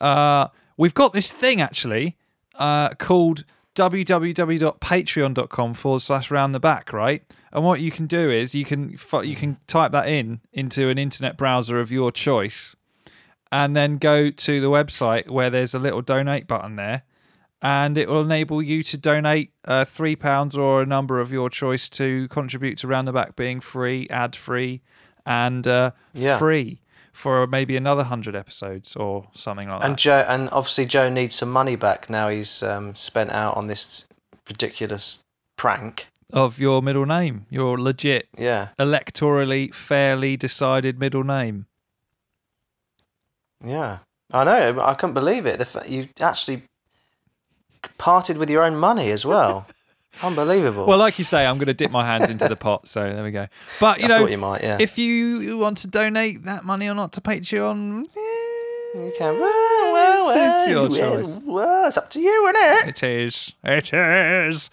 Uh, we've got this thing actually uh, called www.patreon.com forward slash round the back, right? And what you can do is you can you can type that in into an internet browser of your choice, and then go to the website where there's a little donate button there, and it will enable you to donate uh, three pounds or a number of your choice to contribute to round the back being free, ad free, and uh, Yeah. free for maybe another hundred episodes or something like And that. Joe, and obviously Joe needs some money back now. He's um, spent out on this ridiculous prank. Of your middle name, your legit, Yeah, electorally fairly decided middle name. yeah. I know. I couldn't believe it. You actually parted with your own money as well. [LAUGHS] Unbelievable. Well, like you say, I'm going to dip my hands into the pot. So there we go. But you I know, you might. Yeah. if you want to donate that money or not to Patreon, you can. Well, well, It's- it's your well, choice. well, it's up to you, isn't it? It is. It is.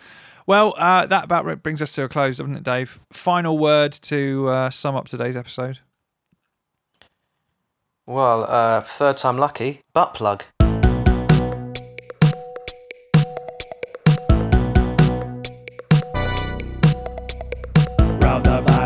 Well, uh, that about brings us to a close, doesn't it, Dave? Final word to uh, sum up today's episode. Well, uh, third time lucky. Butt plug. The back.